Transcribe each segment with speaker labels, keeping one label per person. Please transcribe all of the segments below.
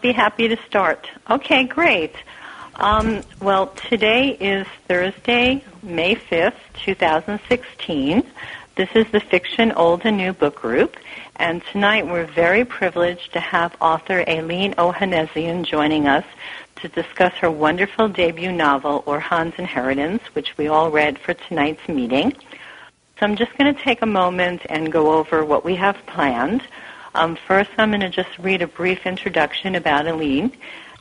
Speaker 1: be happy to start. Okay, great. Um, well, today is Thursday, May 5th, 2016. This is the Fiction Old and New Book Group, and tonight we're very privileged to have author Aline Ohanesian joining us to discuss her wonderful debut novel, Orhan's Inheritance, which we all read for tonight's meeting. So I'm just going to take a moment and go over what we have planned. Um, first, I'm going to just read a brief introduction about Aline,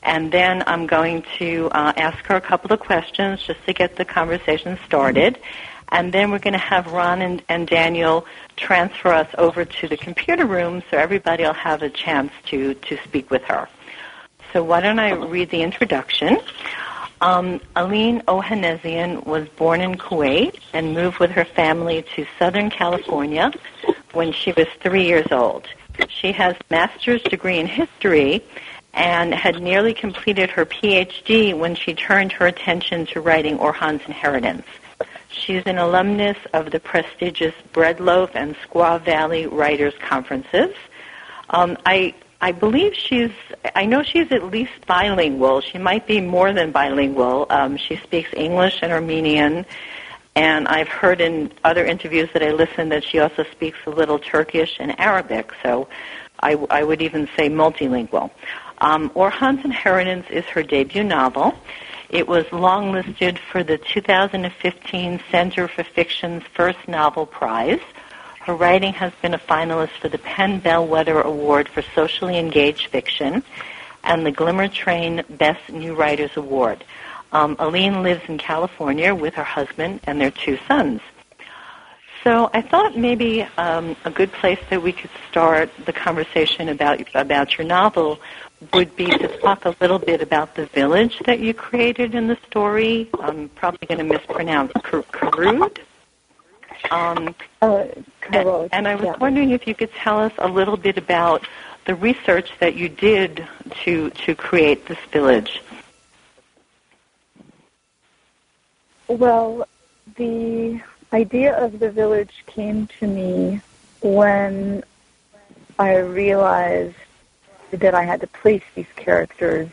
Speaker 1: and then I'm going to uh, ask her a couple of questions just to get the conversation started. And then we're going to have Ron and, and Daniel transfer us over to the computer room so everybody will have a chance to, to speak with her. So why don't I read the introduction? Um, Aline Ohanesian was born in Kuwait and moved with her family to Southern California when she was three years old. She has a master's degree in history and had nearly completed her PhD when she turned her attention to writing Orhan's Inheritance. She's an alumnus of the prestigious Breadloaf and Squaw Valley Writers Conferences. Um, I I believe she's, I know she's at least bilingual. She might be more than bilingual. Um, she speaks English and Armenian, and I've heard in other interviews that I listened that she also speaks a little Turkish and Arabic, so I, I would even say multilingual. Um, Orhan's Inheritance is her debut novel. It was longlisted for the 2015 Center for Fiction's First Novel Prize. Her writing has been a finalist for the PEN Bellwether Award for Socially Engaged Fiction and the Glimmer Train Best New Writers Award. Um, Aline lives in California with her husband and their two sons. So I thought maybe um, a good place that we could start the conversation about about your novel would be to talk a little bit about the village that you created in the story. I'm probably going to mispronounce Karud.
Speaker 2: Um, uh,
Speaker 1: and, and, I was yeah. wondering if you could tell us a little bit about the research that you did to to create this village.
Speaker 2: Well, the idea of the village came to me when I realized that I had to place these characters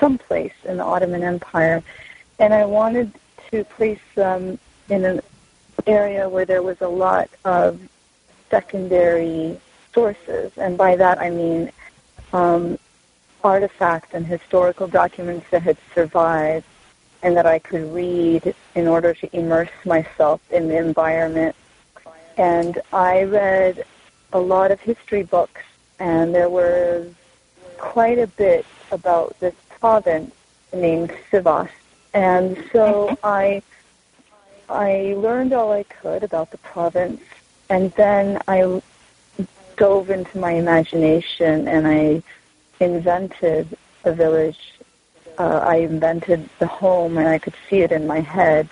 Speaker 2: someplace in the Ottoman Empire, and I wanted to place them in an area where there was a lot of secondary sources, and by that I mean um, artifacts and historical documents that had survived and that I could read in order to immerse myself in the environment. And I read a lot of history books, and there was quite a bit about this province named Sivas. And so I I learned all I could about the province, and then I dove into my imagination and I invented a village. Uh, I invented the home, and I could see it in my head.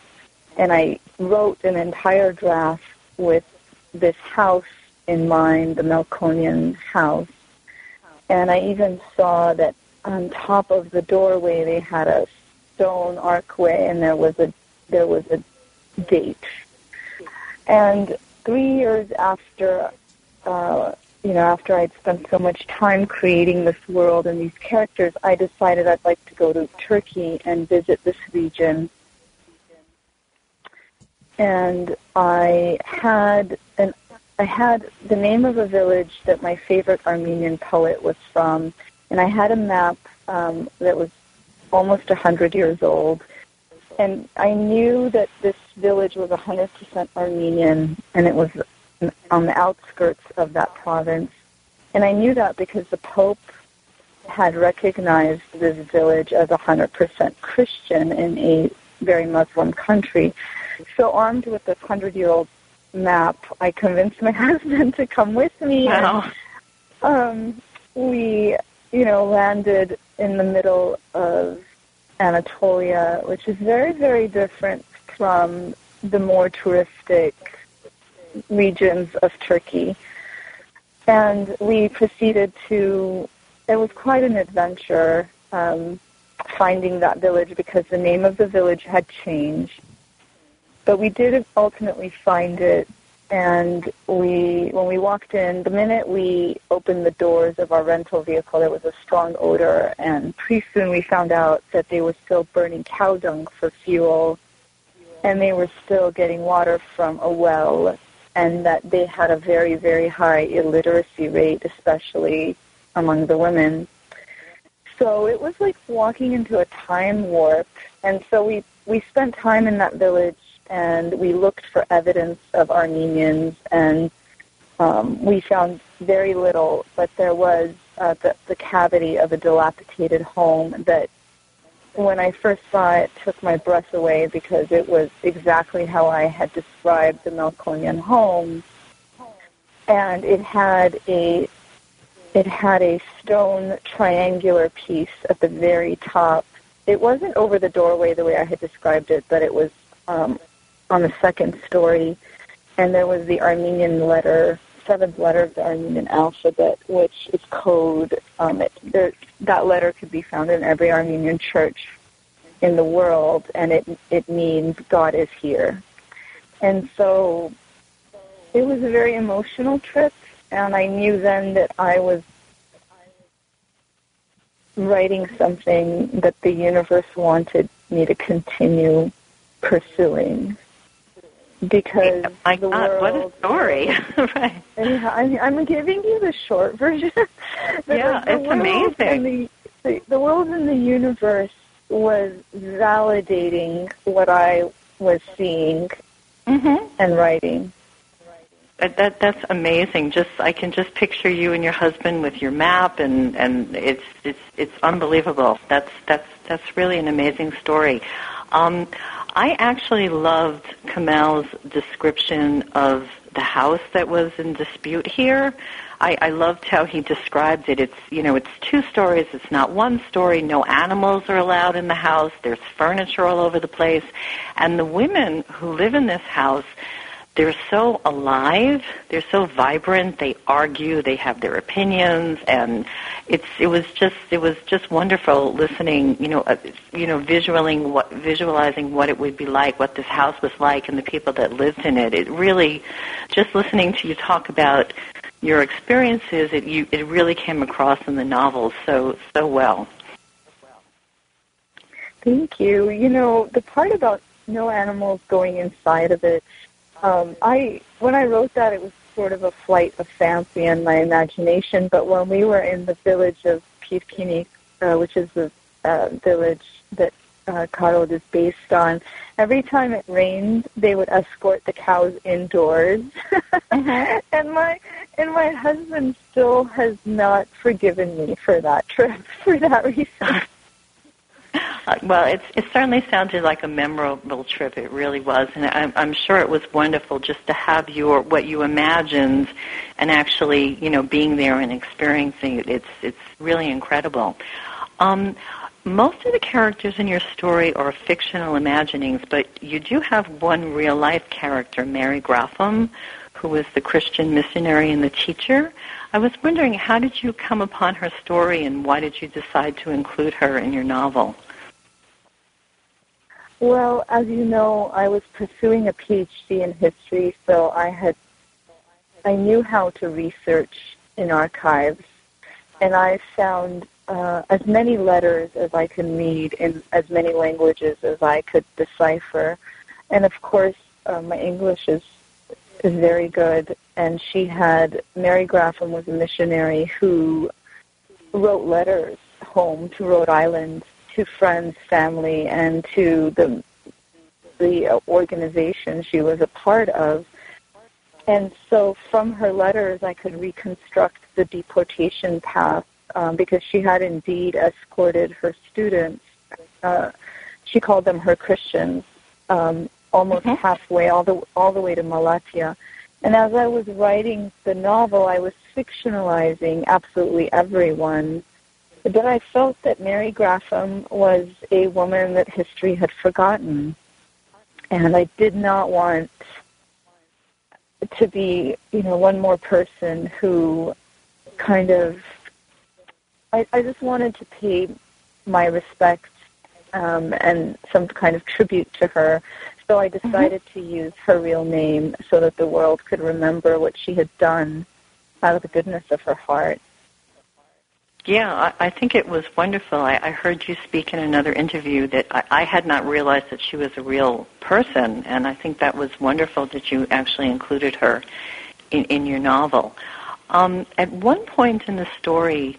Speaker 2: And I wrote an entire draft with this house in mind, the Melkonian house. And I even saw that on top of the doorway they had a stone archway, and there was a there was a date. And three years after, uh, you know, after I'd spent so much time creating this world and these characters, I decided I'd like to go to Turkey and visit this region. And I had an I had the name of a village that my favorite Armenian poet was from, and I had a map um, that was almost a hundred years old, and I knew that this village was 100% Armenian, and it was on the outskirts of that province. And I knew that because the Pope had recognized this village as 100% Christian in a very Muslim country. So armed with this 100-year-old map, I convinced my husband to come with me.
Speaker 1: Wow.
Speaker 2: And, um, we, you know, landed in the middle of Anatolia, which is very, very different from the more touristic regions of Turkey. And we proceeded to, it was quite an adventure um, finding that village because the name of the village had changed. But we did ultimately find it, and we when we walked in the minute we opened the doors of our rental vehicle there was a strong odor and pretty soon we found out that they were still burning cow dung for fuel and they were still getting water from a well and that they had a very very high illiteracy rate especially among the women. So it was like walking into a time warp and so we we spent time in that village and we looked for evidence of Armenians, and um, we found very little, but there was uh, the, the cavity of a dilapidated home that when I first saw it took my breath away because it was exactly how I had described the Melkonian home. And it had a it had a stone triangular piece at the very top. It wasn't over the doorway the way I had described it, but it was um, on the second story, and there was the Armenian letter, seventh letter of the Armenian alphabet, which is code. Um, it, there, that letter could be found in every Armenian church in the world, and it it means God is here. And so it was a very emotional trip, and I knew then that I was writing something that the universe wanted me to continue pursuing because
Speaker 1: my
Speaker 2: the
Speaker 1: God,
Speaker 2: world,
Speaker 1: what a story! right.
Speaker 2: I'm, I'm giving you the short version.
Speaker 1: yeah,
Speaker 2: the
Speaker 1: it's amazing.
Speaker 2: The, the, the world in the universe was validating what I was seeing
Speaker 1: mm-hmm.
Speaker 2: and writing.
Speaker 1: That, that that's amazing. Just I can just picture you and your husband with your map, and and it's it's it's unbelievable. That's that's that's really an amazing story. Um, I actually loved Kamal's description of the house that was in dispute here. I, I loved how he described it. It's you know it's two stories. It's not one story. No animals are allowed in the house. There's furniture all over the place, and the women who live in this house they're so alive, they're so vibrant, they argue, they have their opinions and it's it was just it was just wonderful listening, you know, uh, you know, visualizing what visualizing what it would be like, what this house was like and the people that lived in it. It really just listening to you talk about your experiences, it you it really came across in the novel so so well.
Speaker 2: Thank you. You know, the part about no animals going inside of it um, I when I wrote that, it was sort of a flight of fancy and my imagination. But when we were in the village of Pirkini, uh, which is the uh, village that uh, Karod is based on, every time it rained, they would escort the cows indoors. mm-hmm. and my and my husband still has not forgiven me for that trip for that reason.
Speaker 1: Uh, well, it's, it certainly sounded like a memorable trip. It really was, and I'm, I'm sure it was wonderful just to have your what you imagined, and actually, you know, being there and experiencing it. It's it's really incredible. Um, most of the characters in your story are fictional imaginings, but you do have one real life character, Mary Graffam, who was the Christian missionary and the teacher. I was wondering, how did you come upon her story, and why did you decide to include her in your novel?
Speaker 2: Well, as you know, I was pursuing a PhD in history, so I had I knew how to research in archives, and I found uh, as many letters as I could read in as many languages as I could decipher, and of course, uh, my English is is very good. And she had Mary Graffam was a missionary who wrote letters home to Rhode Island to friends, family, and to the the organization she was a part of. And so from her letters, I could reconstruct the deportation path um, because she had indeed escorted her students. Uh, she called them her Christians, um, almost mm-hmm. halfway, all the all the way to Malatya. And as I was writing the novel, I was fictionalizing absolutely everyone but I felt that Mary Graffam was a woman that history had forgotten. And I did not want to be, you know, one more person who kind of, I, I just wanted to pay my respects um, and some kind of tribute to her. So I decided mm-hmm. to use her real name so that the world could remember what she had done out of the goodness of her heart.
Speaker 1: Yeah, I, think it was wonderful. I, I heard you speak in another interview that I, I had not realized that she was a real person, and I think that was wonderful that you actually included her in, in your novel. Um, at one point in the story,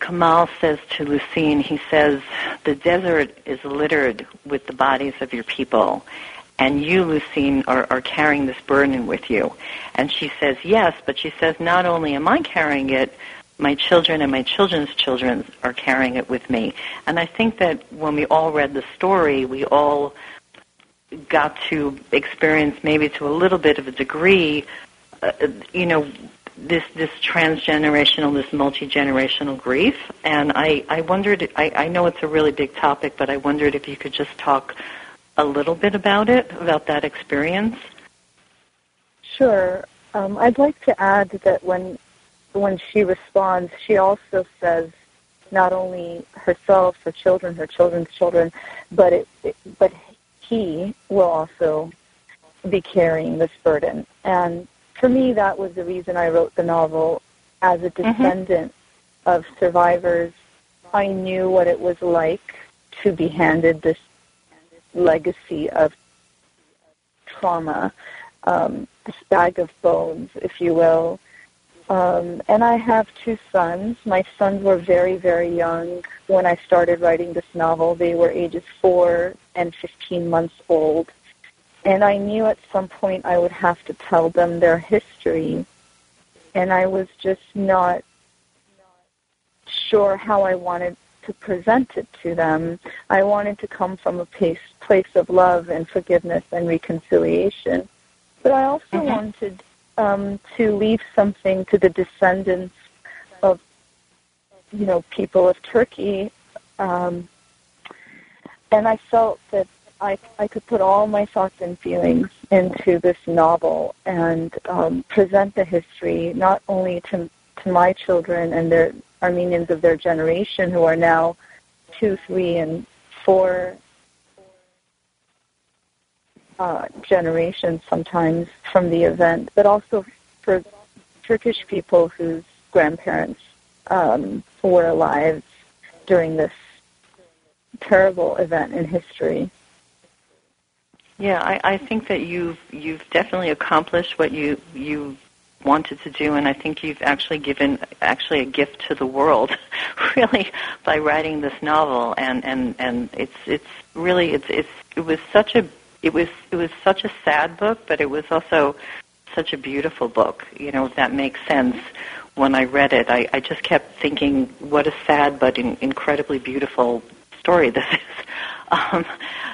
Speaker 1: Kamal says to Lucine, he says, the desert is littered with the bodies of your people, and you, Lucine, are, are carrying this burden with you. And she says, yes, but she says, not only am I carrying it, my children and my children's children are carrying it with me. And I think that when we all read the story, we all got to experience maybe to a little bit of a degree, uh, you know, this this transgenerational, this multi generational grief. And I I wondered, I, I know it's a really big topic, but I wondered if you could just talk a little bit about it, about that experience.
Speaker 2: Sure. Um, I'd like to add that when when she responds, she also says not only herself, her children, her children's children, but it, it, but he will also be carrying this burden. And for me, that was the reason I wrote the novel. As a mm-hmm. descendant mm-hmm. of survivors, I knew what it was like to be handed this legacy of trauma, um, this bag of bones, if you will, um, and I have two sons. My sons were very, very young when I started writing this novel. They were ages 4 and 15 months old. And I knew at some point I would have to tell them their history. And I was just not sure how I wanted to present it to them. I wanted to come from a place, place of love and forgiveness and reconciliation. But I also mm-hmm. wanted um, to leave something to the descendants of, you know, people of Turkey. Um, and I felt that I, I could put all my thoughts and feelings into this novel and um, present the history not only to, to my children and their Armenians of their generation who are now two, three, and four uh, generations sometimes from the event, but also for Turkish people whose grandparents um, were alive during this terrible event in history.
Speaker 1: Yeah, I, I think that you've you've definitely accomplished what you you wanted to do, and I think you've actually given actually a gift to the world, really, by writing this novel. And and and it's it's really it's it's it was such a it was it was such a sad book, but it was also such a beautiful book. You know, if that makes sense. When I read it, I, I just kept thinking, what a sad but in, incredibly beautiful story this is. Um,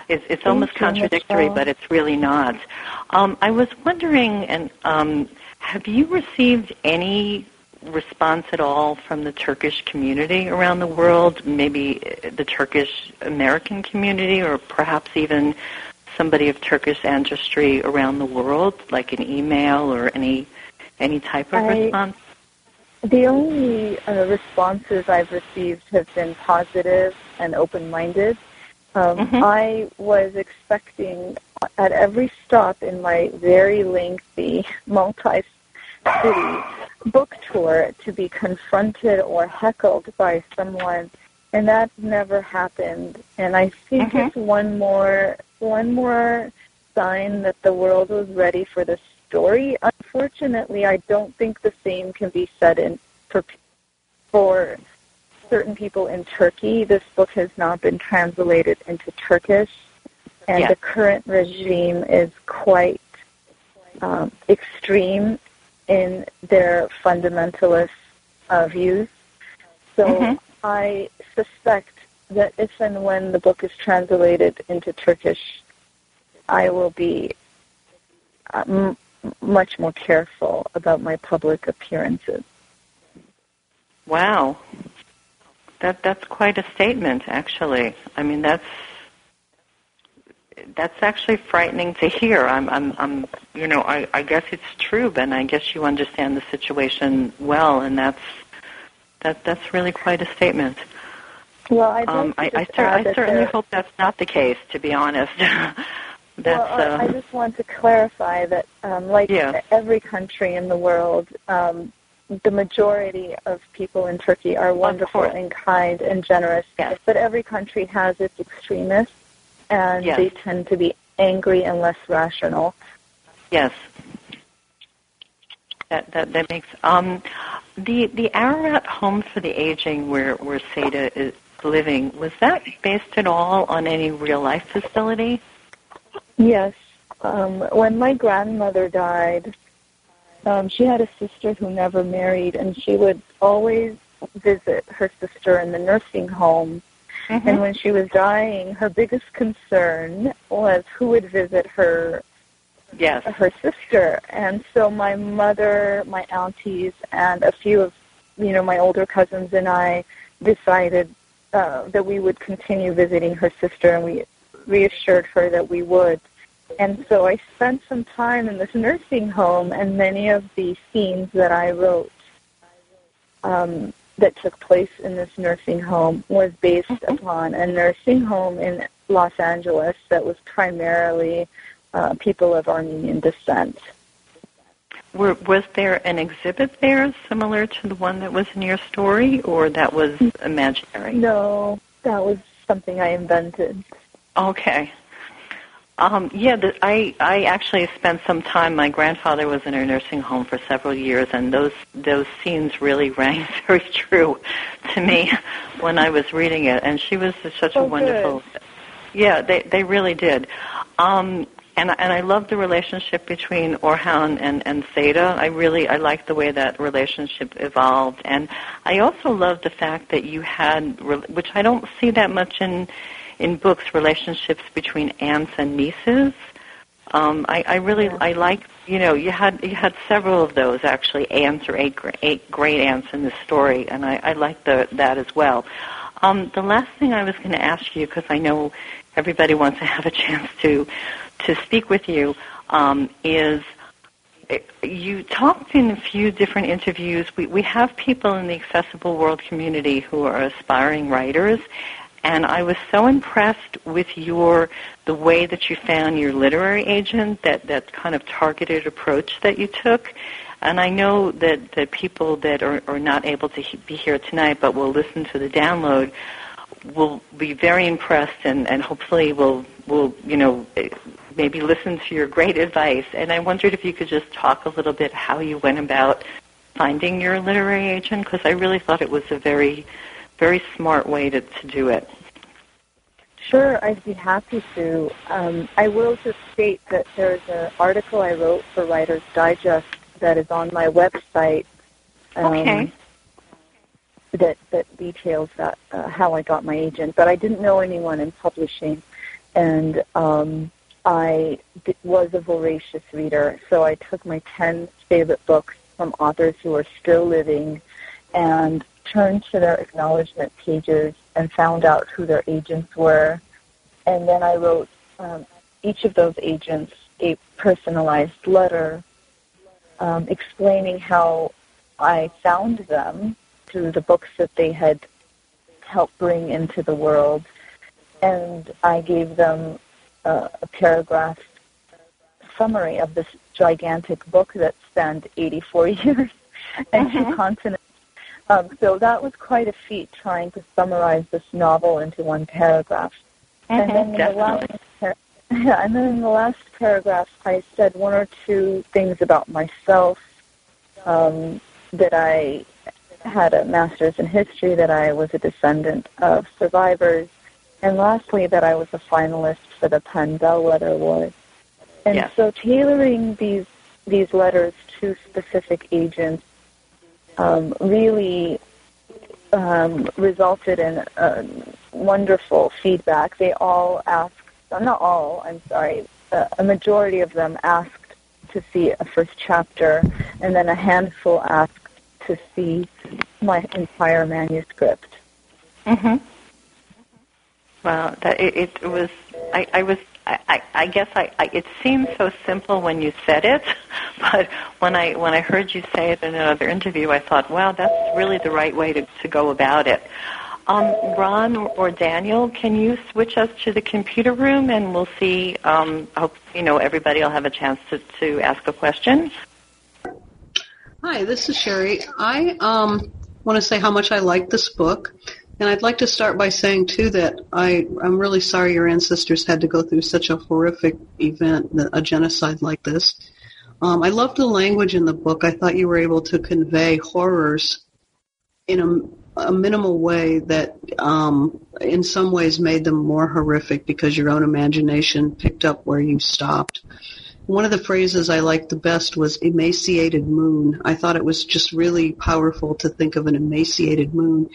Speaker 1: it's it's almost contradictory, but it's really not. Um, I was wondering, and um, have you received any response at all from the Turkish community around the world? Maybe the Turkish American community, or perhaps even somebody of Turkish ancestry around the world, like an email or any any type of I, response?
Speaker 2: The only uh, responses I've received have been positive and open-minded. Um, mm-hmm. I was expecting at every stop in my very lengthy multi-city book tour to be confronted or heckled by someone and that never happened. And I think mm-hmm. it's one more one more sign that the world was ready for the story. Unfortunately, I don't think the same can be said in for for certain people in Turkey. This book has not been translated into Turkish, and the current regime is quite um, extreme in their fundamentalist uh, views. So mm-hmm. I suspect that if and when the book is translated into Turkish, I will be uh, m- much more careful about my public appearances.
Speaker 1: Wow, that that's quite a statement, actually. I mean, that's that's actually frightening to hear. I'm, I'm, I'm you know, I, I guess it's true, Ben. I guess you understand the situation well, and that's that that's really quite a statement.
Speaker 2: Well, I'd um, like I,
Speaker 1: I, cer- I certainly hope that's not the case, to be honest. that's.
Speaker 2: well, I, I
Speaker 1: uh,
Speaker 2: just want to clarify that, um, like
Speaker 1: Yeah.
Speaker 2: every country in the world, um, the majority of people in Turkey are wonderful and kind and generous.
Speaker 1: Yes.
Speaker 2: But every country has its extremists, and
Speaker 1: Yes.
Speaker 2: they tend to be angry and less rational.
Speaker 1: Yes. That that that makes um the the Ararat Home for the Aging where where Seda is living was that based at all on any real life facility?
Speaker 2: Yes. Um, when my grandmother died, um, she had a sister who never married, and she would always visit her sister in the nursing home. And when she was dying, her biggest concern was who would visit her
Speaker 1: Yes.
Speaker 2: her sister. And so my mother, my aunties, and a few of you know my older cousins and I decided uh, that we would continue visiting her sister, and we reassured her that we would. And so I spent some time in this nursing home, and many of the scenes that I wrote um, that took place in this nursing home was based upon a nursing home in Los Angeles that was primarily uh, people of Armenian descent.
Speaker 1: Were, was there an exhibit there similar to the one that was in your story, or that was imaginary?
Speaker 2: No, that was something I invented.
Speaker 1: Okay. Um, yeah, the, I I actually spent some time. My grandfather was in a nursing home for several years, and those those scenes really rang very true to me when I was reading it. And she was such a
Speaker 2: Oh,
Speaker 1: wonderful. Yeah, they they really did. Um, and and I love the relationship between Orhan and and Seda. I really I like the way that relationship evolved, and I also love the fact that you had, which I don't see that much in in books, relationships between aunts and nieces. Um, I, I really
Speaker 2: Yeah.
Speaker 1: I like you know you had you had several of those actually aunts or eight eight great aunts in the story, and I, I like the that as well. Um, the last thing I was going to ask you because I know everybody wants to have a chance to to speak with you um, is you talked in a few different interviews. We we have people in the accessible world community who are aspiring writers, and I was so impressed with your the way that you found your literary agent that that kind of targeted approach that you took. And I know that, that people that are, are not able to he- be here tonight but will listen to the download will be very impressed and, and hopefully will will you know maybe listen to your great advice. And I wondered if you could just talk a little bit how you went about finding your literary agent because I really thought it was a very very smart way to, to do it.
Speaker 2: Sure, I'd be happy to. Um, I will just state that there's an article I wrote for Writer's Digest that is on my website. Um,
Speaker 1: Okay.
Speaker 2: That that details that uh, how I got my agent, but I didn't know anyone in publishing, and um, I was a voracious reader. So I took my ten favorite books from authors who are still living, and turned to their acknowledgement pages and found out who their agents were. And then I wrote um, each of those agents a personalized letter um, explaining how I found them through the books that they had helped bring into the world. And I gave them uh, a paragraph summary of this gigantic book that spanned 84 years and two
Speaker 1: Mhm.
Speaker 2: continents. Um, so that was quite a feat trying to summarize this novel into one paragraph. And then in the last yeah, and then in the last paragraph, I said one or two things about myself. Um, that I had a master's in history, that I was a descendant of survivors, and lastly, that I was a finalist for the PEN Bellwether Award. And
Speaker 1: Yes.
Speaker 2: so, tailoring these these letters to specific agents um, really um, resulted in uh, wonderful feedback. They all asked, uh, not all, I'm sorry, uh, a majority of them asked to see a first chapter, and then a handful asked to see my entire manuscript.
Speaker 1: hmm Well, that it, it was. I, I was. I, I- guess I, I. It seemed so simple when you said it, but when I when I heard you say it in another interview, I thought, wow, that's really the right way to to go about it. Um, Ron or Daniel, can you switch us to the computer room and we'll see, um, hope, you know, everybody will have a chance to, to ask a question.
Speaker 3: Hi, this is Sherry. I um, want to say how much I like this book. And I'd like to start by saying, too, that I, I'm really sorry your ancestors had to go through such a horrific event, a genocide like this. Um, I love the language in the book. I thought you were able to convey horrors in a, a minimal way that um, in some ways made them more horrific because your own imagination picked up where you stopped. One of the phrases I liked the best was emaciated moon. I thought it was just really powerful to think of an emaciated moon.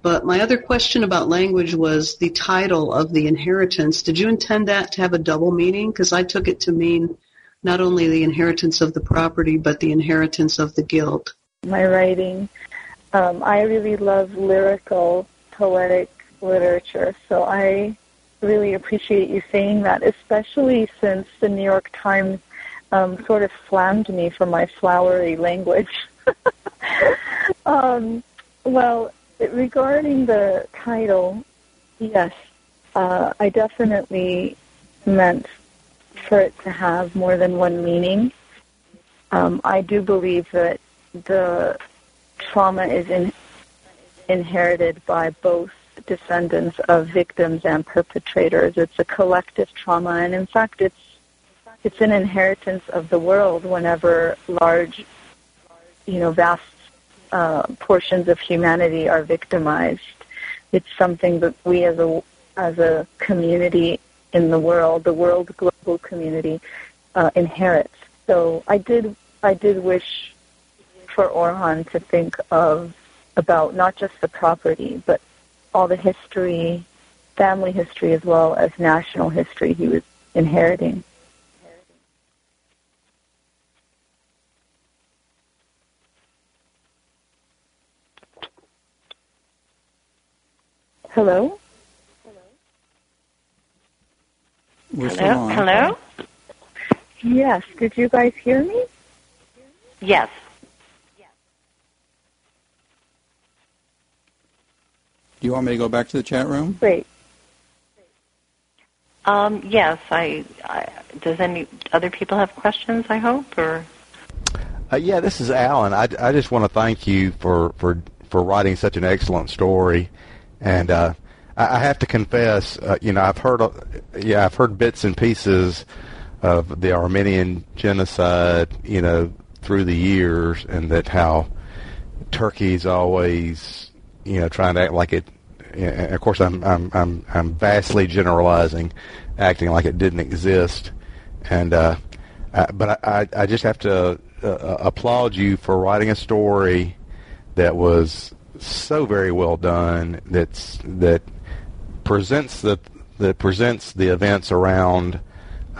Speaker 3: But my other question about language was the title of the inheritance. Did you intend that to have a double meaning? Because I took it to mean not only the inheritance of the property, but the inheritance of the guilt.
Speaker 2: My writing. Um, I really love lyrical, poetic literature, so I really appreciate you saying that, especially since the New York Times um, sort of slammed me for my flowery language. um, well, regarding the title, yes, uh, I definitely meant for it to have more than one meaning. Um, I do believe that the trauma is in, inherited by both descendants of victims and perpetrators. It's a collective trauma, and in fact, it's it's an inheritance of the world. Whenever large, you know, vast uh, portions of humanity are victimized, it's something that we as a as a community in the world, the world global community, uh, inherits. So I did I did wish for Orhan to think of about not just the property, but all the history, family history, as well as national history he was inheriting. Hello?
Speaker 1: Hello? Hello?
Speaker 2: Yes. Did you guys hear me?
Speaker 1: Yes.
Speaker 4: Do you want me to go back to the chat room?
Speaker 2: Great.
Speaker 1: Um, yes. I, I. Does any other people have questions? I hope or.
Speaker 5: Uh, yeah, this is Alan. I, I just want to thank you for, for, for writing such an excellent story, and uh, I, I have to confess, uh, you know, I've heard, uh, yeah, I've heard bits and pieces of the Armenian genocide, you know, through the years, and that how Turkey's always, you know, trying to act like it. Of course, I'm I'm I'm I'm vastly generalizing, acting like it didn't exist, and uh, I, but I I just have to uh, uh, applaud you for writing a story that was so very well done. That's that presents the that presents the events around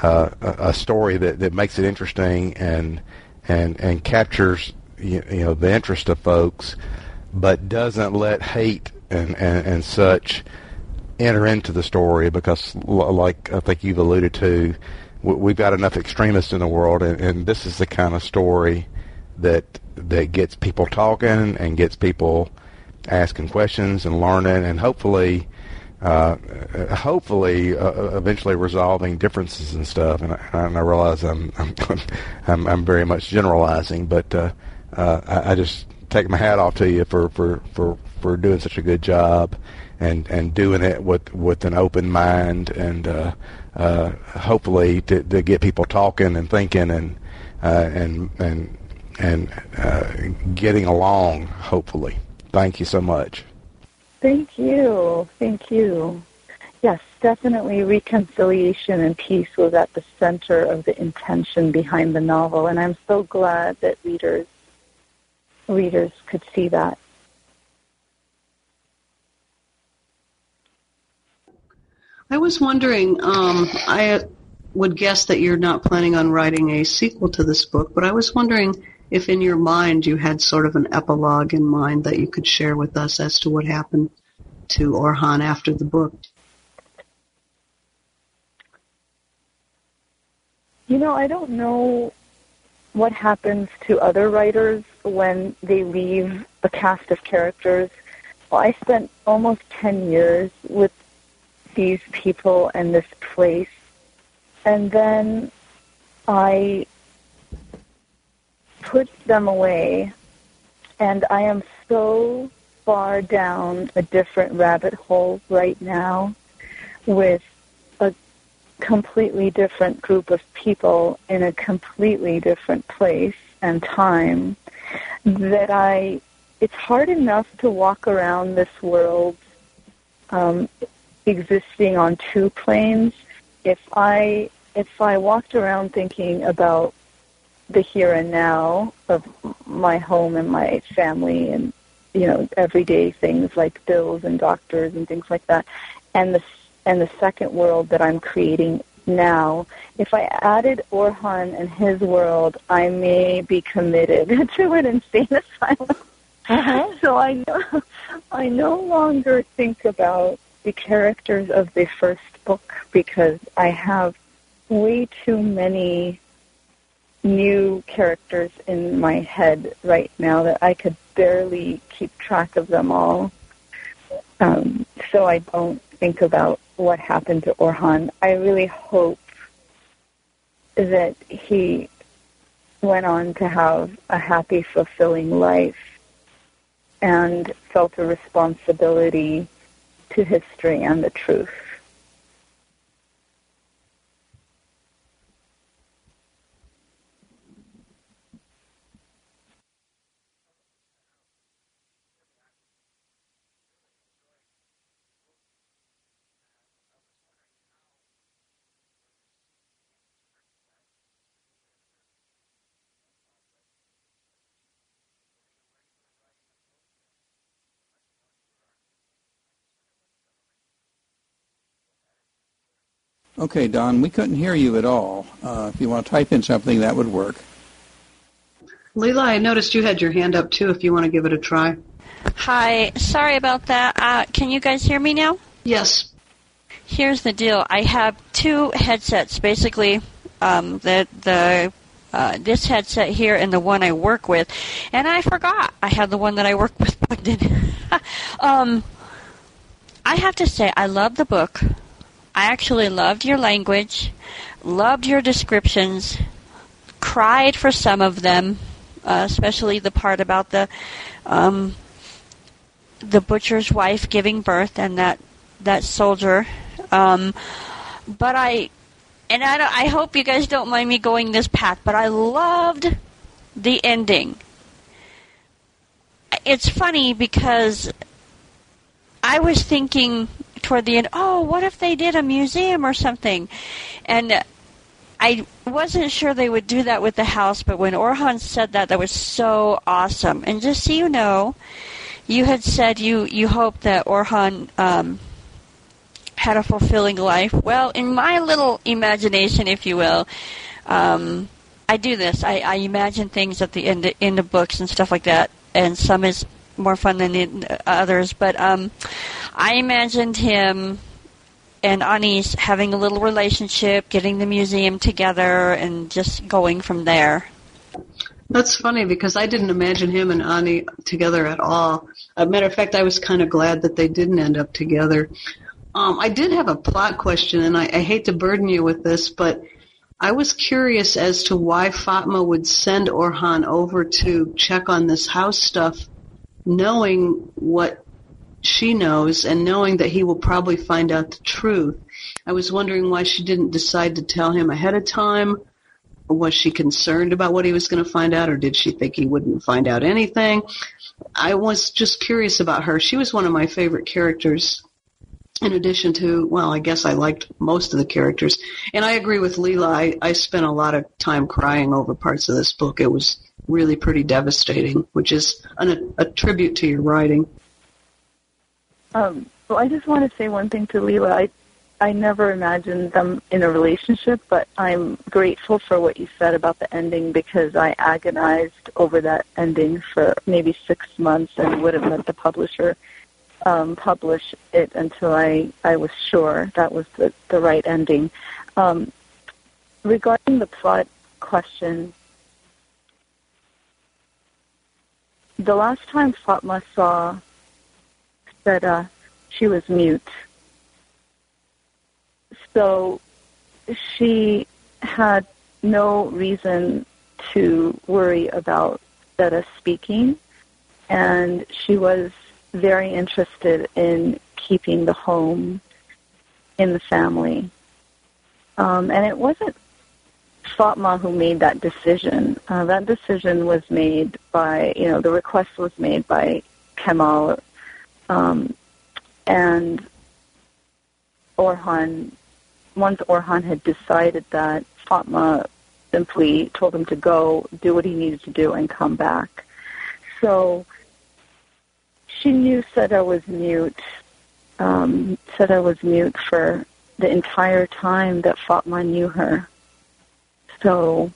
Speaker 5: uh, a, a story that, that makes it interesting and and and captures you, you know the interest of folks, but doesn't let hate and, and, and such enter into the story because, like I think you've alluded to, we've got enough extremists in the world, and, and this is the kind of story that that gets people talking and gets people asking questions and learning, and hopefully, uh, hopefully, uh, eventually resolving differences and stuff. And I, and I realize I'm, I'm I'm, I'm very much generalizing, but uh, uh, I, I just take my hat off to you for, for, for, for doing such a good job and, and doing it with, with an open mind and uh, uh, hopefully to, to get people talking and thinking and uh, and and and uh, getting along. Hopefully, thank you so much.
Speaker 2: Thank you, thank you. Yes, definitely reconciliation and peace was at the center of the intention behind the novel, and I'm so glad that readers readers could see that.
Speaker 3: I was wondering, um, I would guess that you're not planning on writing a sequel to this book, but I was wondering if in your mind you had sort of an epilogue in mind that you could share with us as to what happened to Orhan after the book.
Speaker 2: You know, I don't know what happens to other writers when they leave a cast of characters well, I spent almost 10 years with these people and this place. And then I put them away, and I am so far down a different rabbit hole right now with completely different group of people in a completely different place and time that I it's hard enough to walk around this world um, existing on two planes. If I if I walked around thinking about the here and now of my home and my family and you know everyday things like bills and doctors and things like that, and the and the second world that I'm creating now, if I added Orhan and his world, I may be committed to an insane asylum. Uh-huh. So I no, I no longer think about the characters of the first book because I have way too many new characters in my head right now that I could barely keep track of them all. Um, so I don't think about what happened to Orhan. I really hope that he went on to have a happy, fulfilling life and felt a responsibility to history and the truth.
Speaker 4: Okay, Don, we couldn't hear you at all. Uh, if you want to type in something, that would work.
Speaker 3: Leela, I noticed you had your hand up too. If you want to give it a try.
Speaker 6: Hi, sorry about that. Uh, can you guys hear me now?
Speaker 3: Yes.
Speaker 6: Here's the deal. I have two headsets, basically. Um, the the uh, this headset here and the one I work with, and I forgot I had the one that I work with plugged in. um, I have to say, I love the book. I actually loved your language, loved your descriptions, cried for some of them, uh, especially the part about the um, the butcher's wife giving birth and that that soldier. Um, but I and I, I hope you guys don't mind me going this path, but I loved the ending. It's funny because I was thinking toward the end, oh, what if they did a museum or something? And I wasn't sure they would do that with the house, but when Orhan said that, that was so awesome. And just so you know, you had said you, you hoped that Orhan um, had a fulfilling life. Well, in my little imagination, if you will, um, I do this. I, I imagine things at the end, end of books and stuff like that, and some is more fun than the others. But um, I imagined him and Anis having a little relationship, getting the museum together, and just going from there.
Speaker 3: That's funny because I didn't imagine him and Ani together at all. As a matter of fact, I was kind of glad that they didn't end up together. Um, I did have a plot question, and I, I hate to burden you with this, but I was curious as to why Fatma would send Orhan over to check on this house stuff knowing what she knows and knowing that he will probably find out the truth. I was wondering why she didn't decide to tell him ahead of time. Was she concerned about what he was going to find out, or did she think he wouldn't find out anything? I was just curious about her. She was one of my favorite characters. In addition to, well, I guess I liked most of the characters. And I agree with Leela. I, I spent a lot of time crying over parts of this book. It was really pretty devastating, which is an, a tribute to your writing.
Speaker 2: Um, well, I just want to say one thing to Leela. I, I never imagined them in a relationship, but I'm grateful for what you said about the ending because I agonized over that ending for maybe six months and wouldn't let the publisher um, publish it until I, I was sure that was the, the right ending. Um, regarding the plot question, the last time Fatma saw uh, she was mute. So she had no reason to worry about Seda speaking, and she was very interested in keeping the home in the family. Um, and it wasn't Fatma who made that decision. Uh, that decision was made by, you know, the request was made by Kemal um, and Orhan. Once Orhan had decided that Fatma simply told him to go, do what he needed to do, and come back. So she knew Seda was mute. Um, Seda was mute for the entire time that Fatma knew her. So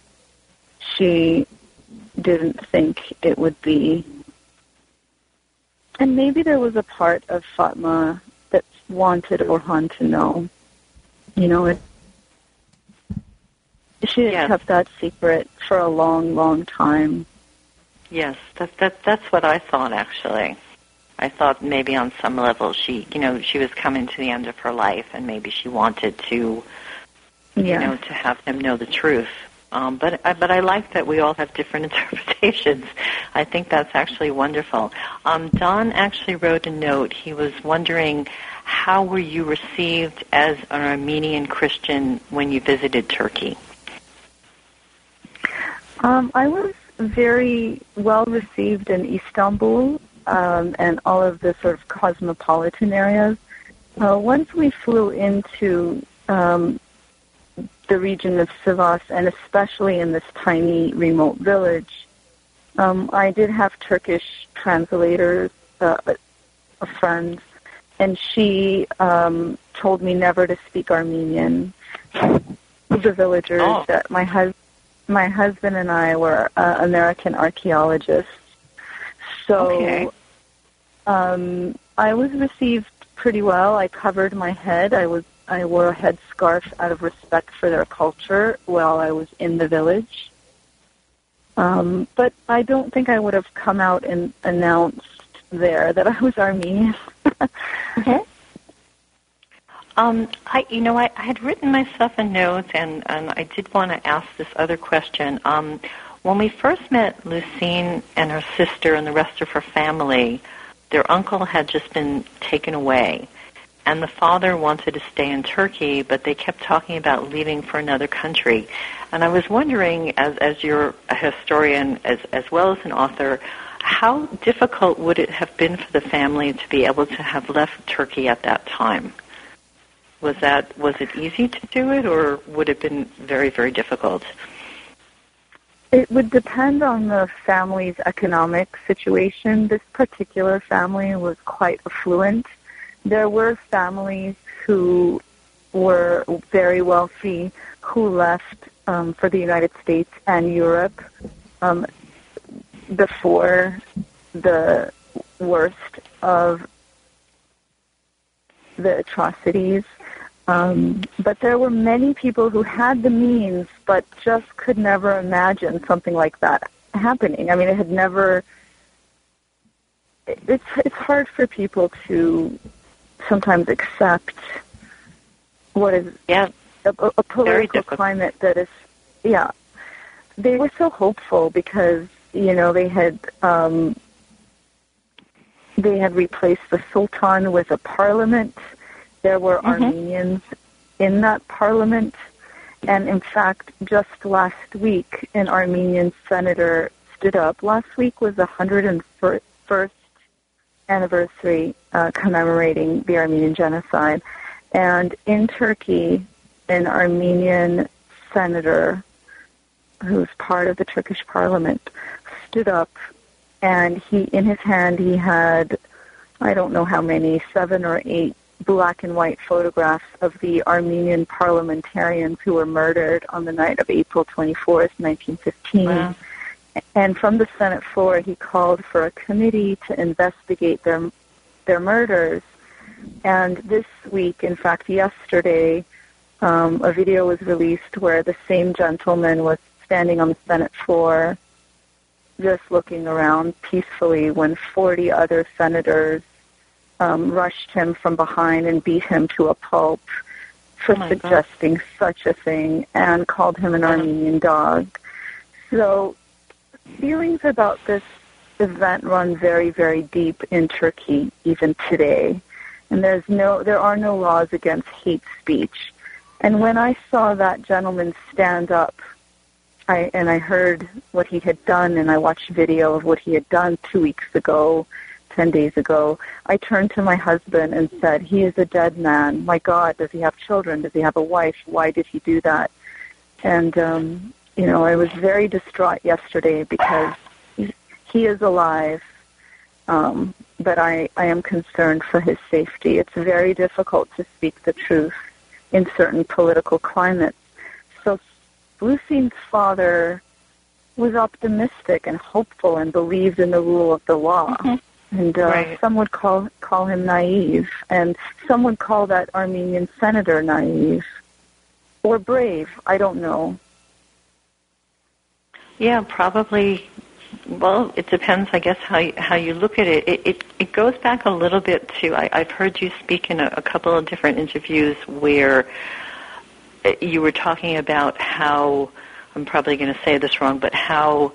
Speaker 2: she didn't think it would be. And maybe there was a part of Fatma that wanted Orhan to know. You know, it, she
Speaker 1: Yes.
Speaker 2: kept that secret for a long, long time.
Speaker 1: Yes, that, that, that's what I thought actually. I thought maybe on some level she, you know, she was coming to the end of her life and maybe she wanted to,
Speaker 2: Yeah.
Speaker 1: you know, to have them know the truth. Um, but I, but I like that we all have different interpretations. I think that's actually wonderful. Um, Don actually wrote a note. He was wondering how were you received as an Armenian Christian when you visited Turkey?
Speaker 2: Um, I was very well received in Istanbul um, and all of the sort of cosmopolitan areas. Uh, once we flew into um, the region of Sivas, and especially in this tiny remote village, um, I did have Turkish translators, uh, a friend, and she um, told me never to speak Armenian. to The villagers
Speaker 1: Oh.
Speaker 2: that my husband my husband and I were uh, American archaeologists. So
Speaker 1: Okay.
Speaker 2: um, I was received pretty well. I covered my head. I was I wore a headscarf out of respect for their culture while I was in the village. Um, but I don't think I would have come out and announced there that I was Armenian.
Speaker 1: Um, I, you know, I, I had written myself a note, and, and I did want to ask this other question. Um, when we first met Lucine and her sister and the rest of her family, their uncle had just been taken away, and the father wanted to stay in Turkey, but they kept talking about leaving for another country. And I was wondering, as as you're a historian as as well as an author, how difficult would it have been for the family to be able to have left Turkey at that time? Was that was it easy to do it, or would it have been very very difficult?
Speaker 2: It would depend on the family's economic situation. This particular family was quite affluent. There were families who were very wealthy who left um, for the United States and Europe um, before the worst of the atrocities. Um, but there were many people who had the means, but just could never imagine something like that happening. I mean, it had never. It's it's hard for people to sometimes accept what is
Speaker 1: Yeah,
Speaker 2: a, a political climate that is, yeah. They were so hopeful because you know they had um, they had replaced the sultan with a parliament. There were
Speaker 1: Mhm.
Speaker 2: Armenians in that parliament, and in fact, just last week, an Armenian senator stood up. Last week was the 101st anniversary uh, commemorating the Armenian genocide, and in Turkey, an Armenian senator who's part of the Turkish parliament stood up and he in his hand he had I don't know how many, seven or eight black and white photographs of the Armenian parliamentarians who were murdered on the night of April 24th, 1915.
Speaker 1: Wow.
Speaker 2: And from the Senate floor, he called for a committee to investigate their their murders. And this week, in fact, yesterday, um, a video was released where the same gentleman was standing on the Senate floor, just looking around peacefully, when 40 other senators um, rushed him from behind and beat him to a pulp for
Speaker 1: Oh,
Speaker 2: suggesting such a thing and called him an Armenian dog. So feelings about this event run very, very deep in Turkey even today. And there's no there are no laws against hate speech. And when I saw that gentleman stand up I and I heard what he had done and I watched video of what he had done two weeks ago, ten days ago, I turned to my husband and said, He is a dead man. My God, does he have children? Does he have a wife? Why did he do that? And um, you know, I was very distraught yesterday because he, is alive. Um, but I, I am concerned for his safety. It's very difficult to speak the truth in certain political climates. So Lucine's father was optimistic and hopeful and believed in the rule of the law. And uh,
Speaker 1: Right.
Speaker 2: some would call call him naive, and some would call that Armenian senator naive or brave. I don't know.
Speaker 1: Yeah, probably. Well, it depends, I guess, how you, how you look at it. It it, it goes back a little bit to I, I've heard you speak in a, a couple of different interviews where uh, you were talking about how I'm probably going to say this wrong, but how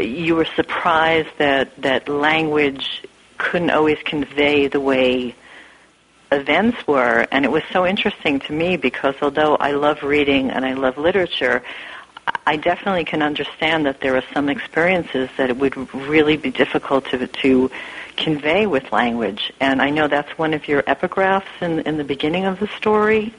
Speaker 1: you were surprised that that language couldn't always convey the way events were, and it was so interesting to me because although I love reading and I love literature, I definitely can understand that there are some experiences that it would really be difficult to to convey with language. And I know that's one of your epigraphs in in the beginning of the story.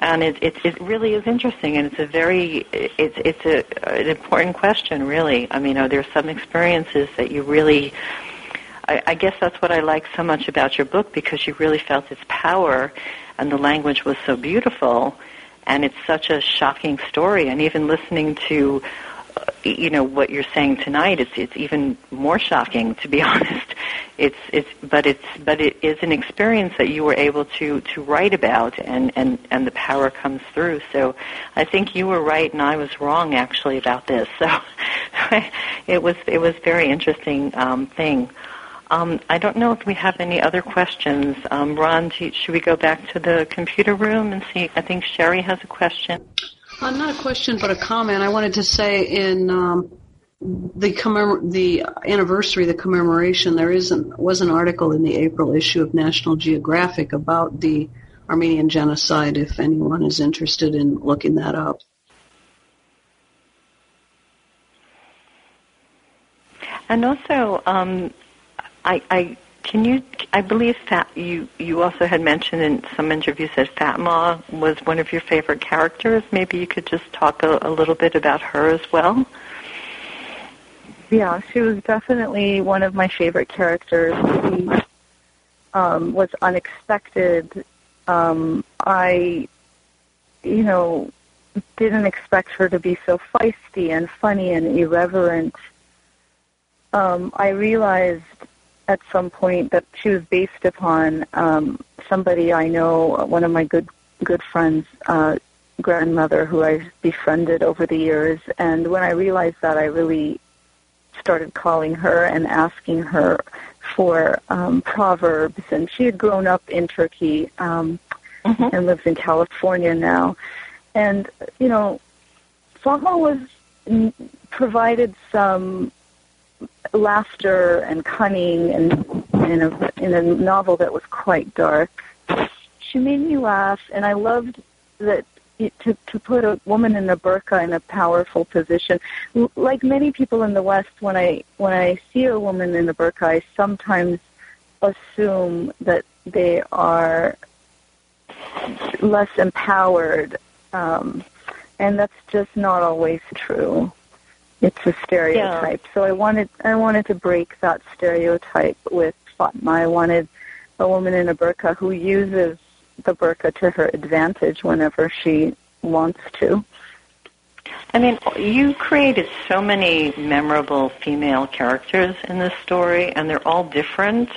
Speaker 1: And it, it it really is interesting, and it's a very it's it's a an important question, really. I mean, are there some experiences that you really I, I guess that's what I like so much about your book because you really felt its power, and the language was so beautiful, and it's such a shocking story. And even listening to, uh, you know, what you're saying tonight, it's it's even more shocking to be honest. It's it's but it's but it is an experience that you were able to to write about, and and and the power comes through. So I think you were right, and I was wrong actually about this. So it was it was very interesting um, thing. Um, I don't know if we have any other questions. Um, Ron, should we go back to the computer room and see? I think Sherry has a question.
Speaker 3: Uh, not a question, but a comment. I wanted to say in um, the commemor- the anniversary, the commemoration, there is an, was an article in the April issue of National Geographic about the Armenian genocide. If anyone is interested in looking that up.
Speaker 1: And also, um, I, I can you? I believe Fat, you you also had mentioned in some interviews that Fatma was one of your favorite characters. Maybe you could just talk a, a little bit about her as well.
Speaker 2: Yeah, she was definitely one of my favorite characters. She um, was unexpected. Um, I, you know, didn't expect her to be so feisty and funny and irreverent. Um, I realized at some point that she was based upon um, somebody I know, one of my good good friends, uh, grandmother, who I've befriended over the years. And when I realized that, I really started calling her and asking her for um, proverbs. And she had grown up in Turkey um, and lives in California now. And you know, Fatma was provided some laughter and cunning and in a in a novel that was quite dark. She made me laugh, and I loved that to to put a woman in a burqa in a powerful position. Like many people in the West, when I when I see a woman in a burqa, I sometimes assume that they are less empowered, um, and that's just not always true. It's a stereotype. So I wanted I wanted to break that stereotype with Fatma. I wanted a woman in a burqa who uses the burqa to her advantage whenever she wants to.
Speaker 1: I mean, you created so many memorable female characters in this story, and they're all different,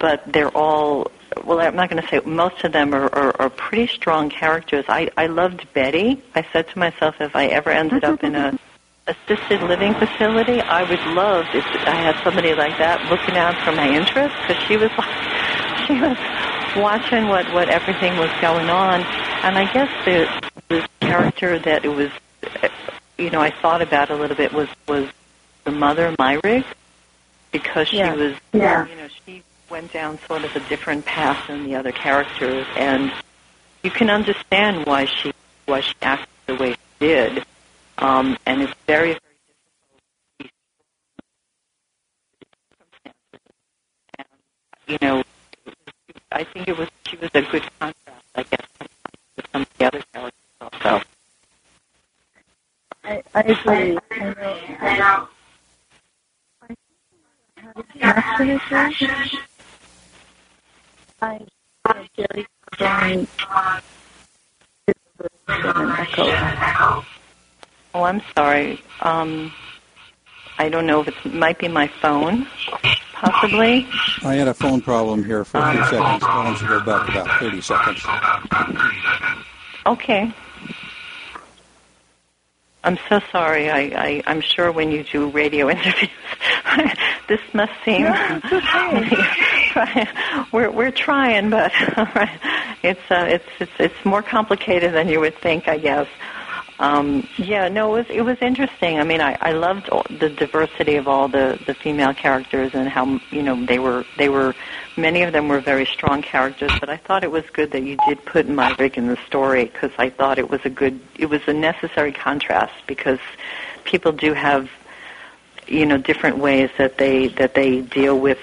Speaker 1: but they're all. Well, I'm not going to say most of them are, are, are pretty strong characters. I, I loved Betty. I said to myself, if I ever ended up in a assisted living facility, I would love if I had somebody like that looking out for my interests because she was like, she she was watching what what everything was going on, and I guess the the character that it was, you know, I thought about a little bit was was the mother Myrig, because she
Speaker 2: Yeah.
Speaker 1: was,
Speaker 2: Yeah.
Speaker 1: you know, she went down sort of a different path than the other characters, and you can understand why she why she acted the way she did, um, and it's very very difficult. to be and, you know, I think it was she was a good contrast, I guess, with some of the other characters also.
Speaker 2: I, I agree. I know. I know. Connection issues. I I Jerry John echo.
Speaker 1: Oh, I'm sorry. Um, I don't know if it might be my phone, possibly.
Speaker 4: I had a phone problem here for a few seconds. Why don't you go back about 30 seconds?
Speaker 1: Okay. I'm so sorry. I, I, I'm sure when you do radio interviews, this must seem.
Speaker 2: No, it's okay.
Speaker 1: we're we're trying, but it's uh, it's it's it's more complicated than you would think, I guess. Um, yeah, no, it was it was interesting. I mean, I, I loved all, the diversity of all the the female characters and how you know they were they were many of them were very strong characters. But I thought it was good that you did put Myrick in the story because I thought it was a good it was a necessary contrast because people do have you know different ways that they that they deal with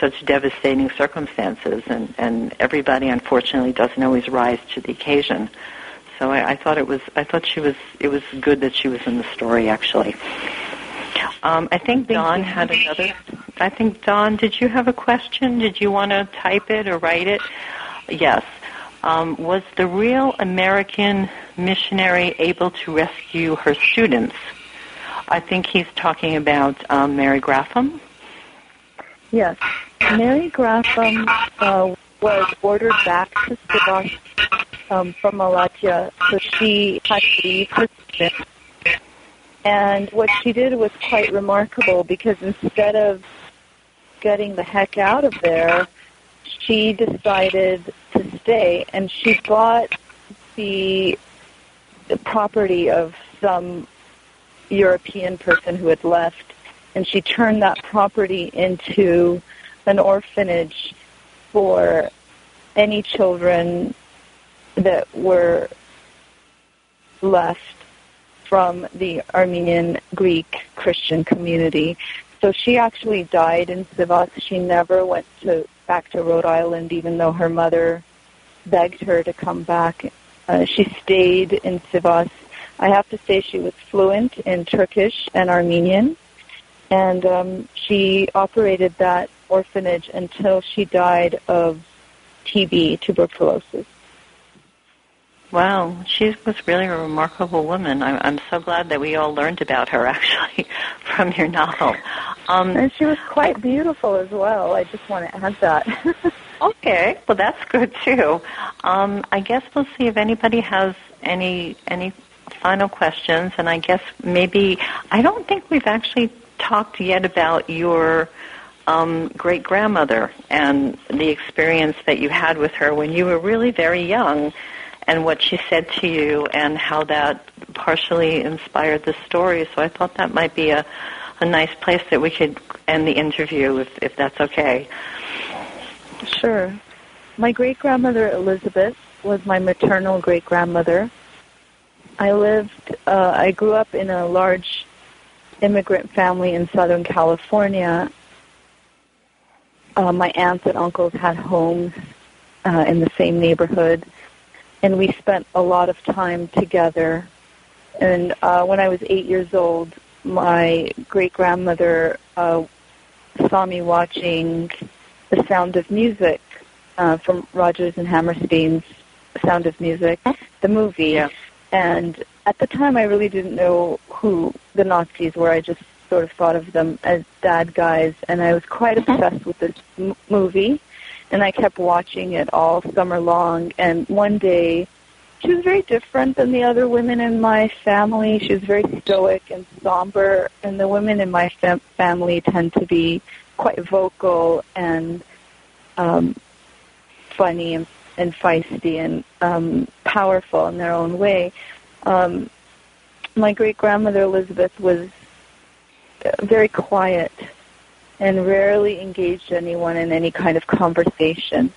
Speaker 1: such devastating circumstances and and everybody unfortunately doesn't always rise to the occasion so I, I thought it was I thought she was it was good that she was in the story actually. Um, I think Don had another I think Don did you have a question? Did you want to type it or write it? Yes. Um, was the real American missionary able to rescue her students? I think he's talking about um, Mary Graffam.
Speaker 2: Yes. Mary Graffam uh, was ordered back to Sivas um, from Malatya, so she had to leave. And what she did was quite remarkable because instead of getting the heck out of there, she decided to stay and she bought the, the property of some European person who had left, and she turned that property into an orphanage for any children that were left from the Armenian Greek Christian community. So she actually died in Sivas. She never went to back to Rhode Island, even though her mother begged her to come back. Uh, she stayed in Sivas. I have to say she was fluent in Turkish and Armenian, and um, she operated that orphanage until she died of TB, tuberculosis.
Speaker 1: Wow, she was really a remarkable woman. I, I'm so glad that we all learned about her actually from your novel. Um,
Speaker 2: And she was quite beautiful as well. I just want to add that.
Speaker 1: okay, well that's good too. Um, I guess we'll see if anybody has any any final questions, and I guess maybe I don't think we've actually talked yet about your um, great grandmother and the experience that you had with her when you were really very young, and what she said to you, and how that partially inspired the story. So I thought that might be a a nice place that we could end the interview if if that's okay.
Speaker 2: Sure. My great grandmother Elizabeth was my maternal great grandmother. I lived, uh, I grew up in a large immigrant family in Southern California. Uh, my aunts and uncles had homes uh, in the same neighborhood, and we spent a lot of time together. And uh, when I was eight years old, my great grandmother uh, saw me watching The Sound of Music uh, from Rodgers and Hammerstein's Sound of Music, the movie.
Speaker 1: Yeah.
Speaker 2: And at the time, I really didn't know who the Nazis were. I just sort of thought of them as bad guys, and I was quite obsessed with this m- movie. And I kept watching it all summer long. And one day, she was very different than the other women in my family. She was very stoic and somber, and the women in my fam- family tend to be quite vocal and um, funny and, and feisty and um, powerful in their own way. Um, my great grandmother Elizabeth was very quiet and rarely engaged anyone in any kind of conversation.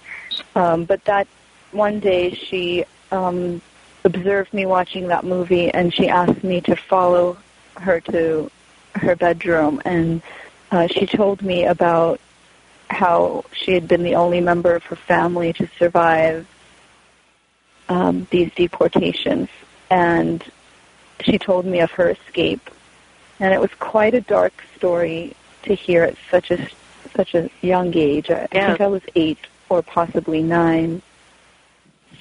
Speaker 2: Um, but that one day she um, observed me watching that movie and she asked me to follow her to her bedroom. And uh, she told me about how she had been the only member of her family to survive um, these deportations. And she told me of her escape. And it was quite a dark story to hear at such a such a young age. I,
Speaker 1: yeah.
Speaker 2: I think I was eight or possibly nine.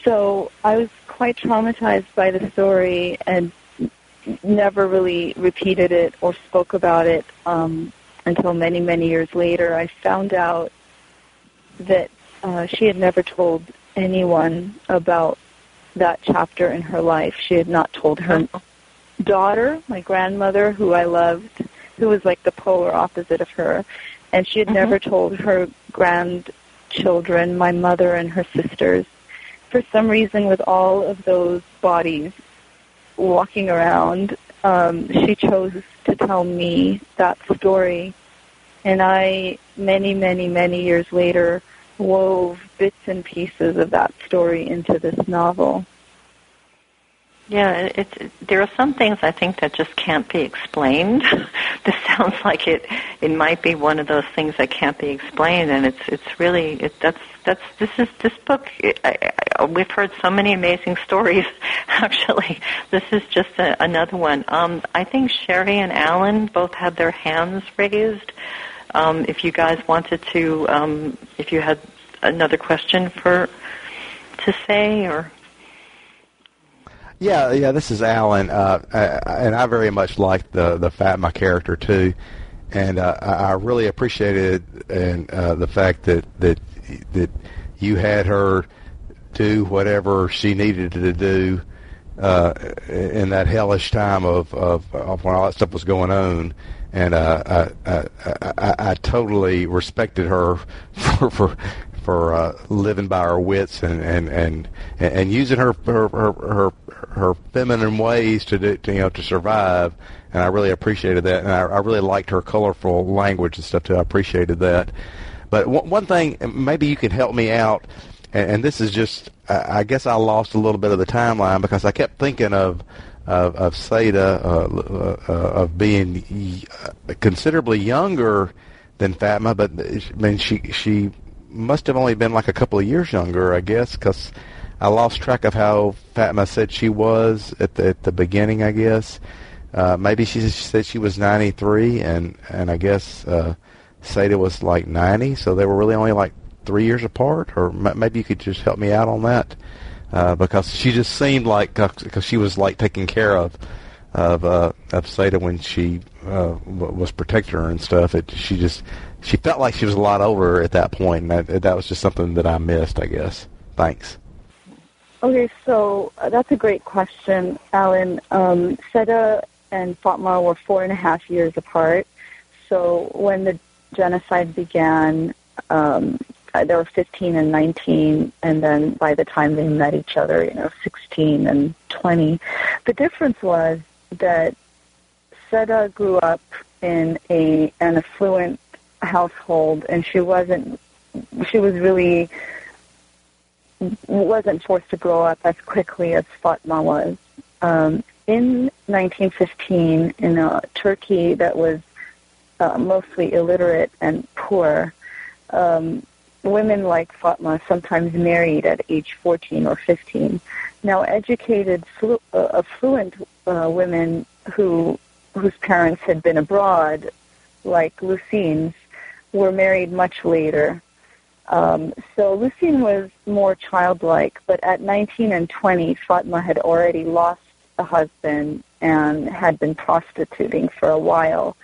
Speaker 2: So I was quite traumatized by the story and never really repeated it or spoke about it um, until many, many years later. I found out that uh, she had never told anyone about that chapter in her life. She had not told her daughter, my grandmother, who I loved, who was like the polar opposite of her, and she had
Speaker 1: Mhm.
Speaker 2: never told her grandchildren, my mother and her sisters. For some reason, with all of those bodies walking around, um, she chose to tell me that story. And I, many, many, many years later, wove bits and pieces of that story into this novel.
Speaker 1: Yeah, it, it, there are some things I think that just can't be explained. this sounds like it. It might be one of those things that can't be explained, and it's it's really it, that's that's this is this book. I, I, we've heard so many amazing stories. Actually, this is just a, another one. Um, I think Sherry and Alan both had their hands raised. Um, if you guys wanted to, um, if you had another question for to say or.
Speaker 5: Yeah, yeah. This is Alan, uh, and I very much liked the the Fatma character too, and uh, I I really appreciated and uh, the fact that that that you had her do whatever she needed to do uh, in that hellish time of, of of when all that stuff was going on. And uh, I, I, I, I totally respected her for for for uh, living by her wits and and and and using her her her her, her feminine ways to do to, you know to survive. And I really appreciated that. And I, I really liked her colorful language and stuff too. I appreciated that. But one, one thing maybe you could help me out and, and this is just I, guess I lost a little bit of the timeline because I kept thinking of of, of Seda uh, uh, of being considerably younger than Fatma, but I mean she she must have only been like a couple of years younger, I guess, because I lost track of how Fatma said she was at the at the beginning. I guess uh, maybe she said she was 93, and and I guess uh, Seda was like 90, so they were really only like three years apart. Or m- maybe you could just help me out on that uh, because she just seemed like because she was like taking care of of uh, of Seda when she uh, was protecting her and stuff. It she just she felt like she was a lot older at that point, and that, that was just something that I missed, I guess. Thanks.
Speaker 2: Okay, so uh, that's a great question, Alan. Um, Seda and Fatma were four and a half years apart. So when the genocide began, um, uh, they were 15 and 19, and then by the time they met each other, you know, 16 and 20. The difference was that Seda grew up in a an affluent household, and she wasn't. She was really wasn't forced to grow up as quickly as Fatma was. Um, in 1915, in a Turkey that was uh, mostly illiterate and poor, um, women like Fatma sometimes married at age 14 or 15. Now, educated, flu- uh, affluent uh, women who whose parents had been abroad, like Lucine's, were married much later. Um, so Lucine was more childlike, but at 19 and 20, Fatma had already lost a husband and had been prostituting for a while.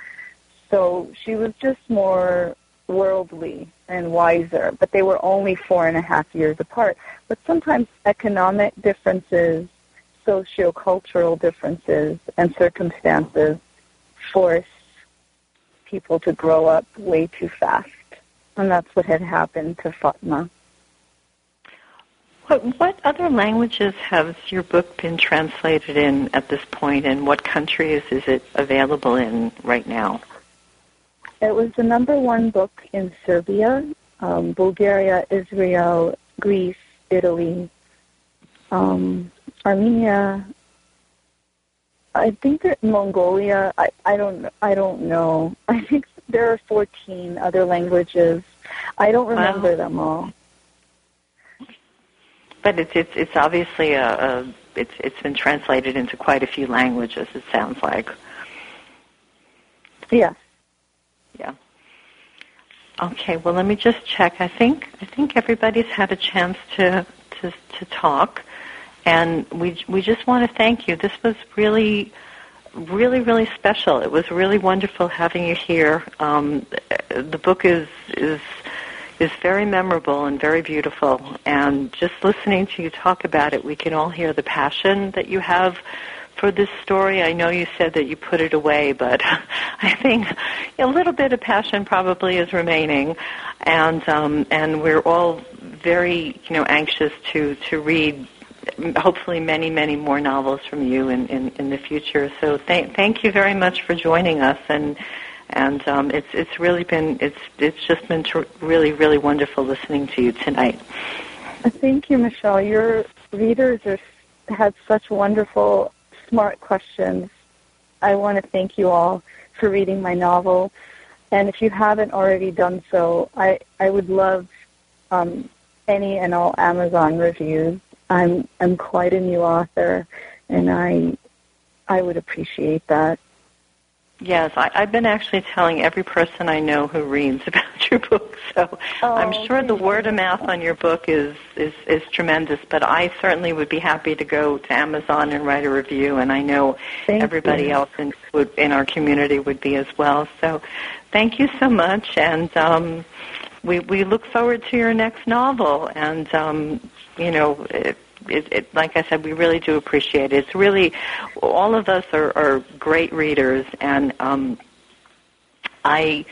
Speaker 2: So she was just more worldly and wiser, but they were only four and a half years apart. But sometimes economic differences, sociocultural differences, and circumstances force people to grow up way too fast. and that's what had happened to Fatma.
Speaker 1: What, what other languages has your book been translated in at this point, and what countries is it available in right now?
Speaker 2: It was the number one book in Serbia, um, Bulgaria, Israel, Greece, Italy, um, Armenia. I think that Mongolia. I, I don't. I don't know. I think there are 14 other languages. I don't remember wow. them all.
Speaker 1: But it's it's it's obviously a, a it's it's been translated into quite a few languages. It sounds like.
Speaker 2: Yeah.
Speaker 1: Yeah. Okay. Well, let me just check. I think I think everybody's had a chance to to to talk, and we we just want to thank you. This was really really, really special. It was really wonderful having you here. Um, the book is is is very memorable and very beautiful. And just listening to you talk about it, we can all hear the passion that you have for this story. I know you said that you put it away, but I think a little bit of passion probably is remaining, and um, and we're all very you know anxious to to read. Hopefully, many, many more novels from you in, in, in the future. So, thank thank you very much for joining us, and and um, it's it's really been it's it's just been tr- really really wonderful listening to you tonight.
Speaker 2: Thank you, Michelle. Your readers are, such wonderful, smart questions. I want to thank you all for reading my novel, and if you haven't already done so, I I would love um, any and all Amazon reviews. I'm I'm quite a new author, and I I would appreciate that.
Speaker 1: Yes, I, I've been actually telling every person I know who reads about your book. So oh, I'm sure the word of mouth on your book is, is is tremendous. But I certainly would be happy to go to Amazon and write a review, and I know
Speaker 2: thank
Speaker 1: everybody
Speaker 2: you.
Speaker 1: else in would, in our community would be as well. So thank you so much, and um, we we look forward to your next novel. And um, you know. It, it, it, like I said, we really do appreciate it. It's really, all of us are, are great readers, and um, I,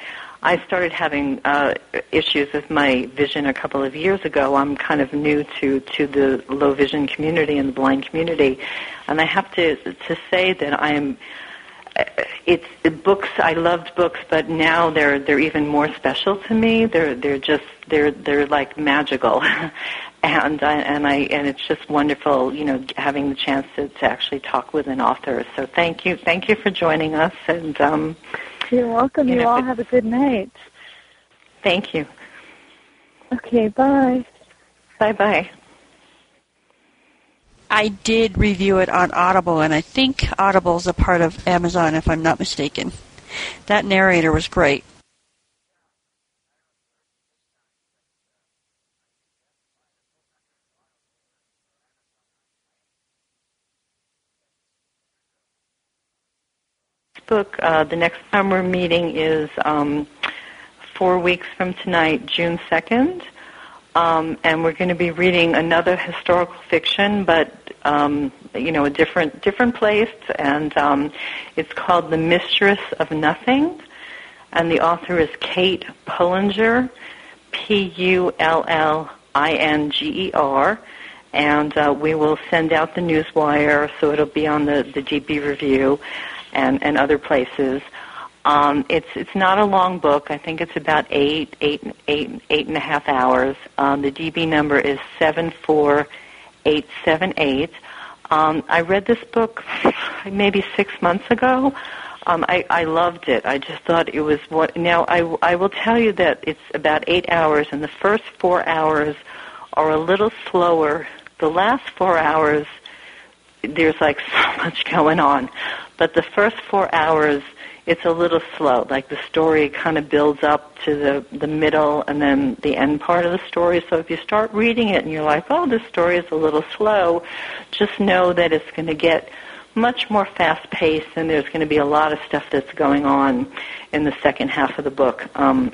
Speaker 1: I started having uh, issues with my vision a couple of years ago. I'm kind of new to to the low vision community and the blind community, and I have to to say that I am it's the books I loved books, but now they're they're even more special to me. They're they're just they're they're like magical, and I, and I and it's just wonderful, you know, having the chance to, to actually talk with an author. So thank you, thank you for joining us, and um,
Speaker 2: you're welcome. You, you know, all have a good night.
Speaker 1: Thank you.
Speaker 2: Okay, bye.
Speaker 1: Bye bye.
Speaker 6: I did review it on Audible, and I think Audible's a part of Amazon, if I'm not mistaken. That narrator was great.
Speaker 1: Book. Uh, the next time we're meeting is um, four weeks from tonight, June 2nd. Um, and we're going to be reading another historical fiction, but um, you know, a different different place, and um, it's called The Mistress of Nothing, and the author is Kate Pullinger, P U L L I N G E R, and uh, we will send out the newswire, so it'll be on the the DB Review, and and other places. Um, it's it's not a long book. I think it's about eight eight eight eight and a half hours. Um, the DB number is seven four eight seven eight. Um, I read this book maybe six months ago. Um, I, I loved it. I just thought it was what. Now I I will tell you that it's about eight hours, and the first four hours are a little slower. The last four hours, there's like so much going on, but the first four hours it's a little slow. Like the story kind of builds up to the the middle and then the end part of the story. So if you start reading it and you're like, oh, this story is a little slow, just know that it's going to get much more fast paced and there's going to be a lot of stuff that's going on in the second half of the book. Um,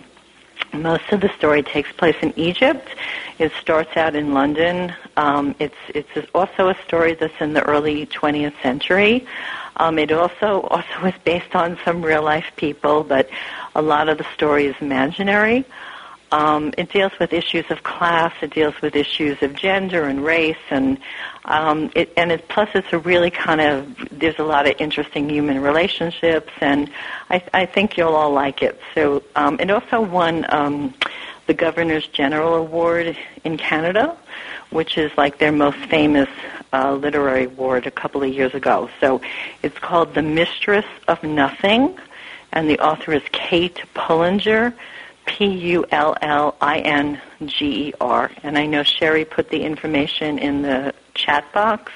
Speaker 1: most of the story takes place in Egypt. It starts out in London. Um, it's it's also a story that's in the early 20th century. Um, it also also is based on some real life people, but a lot of the story is imaginary. Um, it deals with issues of class. It deals with issues of gender and race, and um, it, and it, plus it's a really kind of there's a lot of interesting human relationships, and I, I think you'll all like it. So um, it also won um, the Governor's General Award in Canada, which is like their most famous uh, literary award a couple of years ago. So it's called The Mistress of Nothing, and the author is Kate Pullinger. P-U-L-L-I-N-G-E-R. And I know Sherry put the information in the chat box,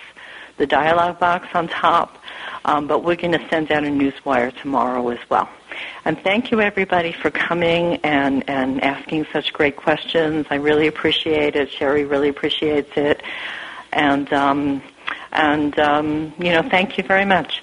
Speaker 1: the dialogue box on top, um, but we're going to send out a newswire tomorrow as well. And thank you everybody for coming and, and asking such great questions. I really appreciate it. Sherry really appreciates it. And, um, and, um, you know, thank you very much.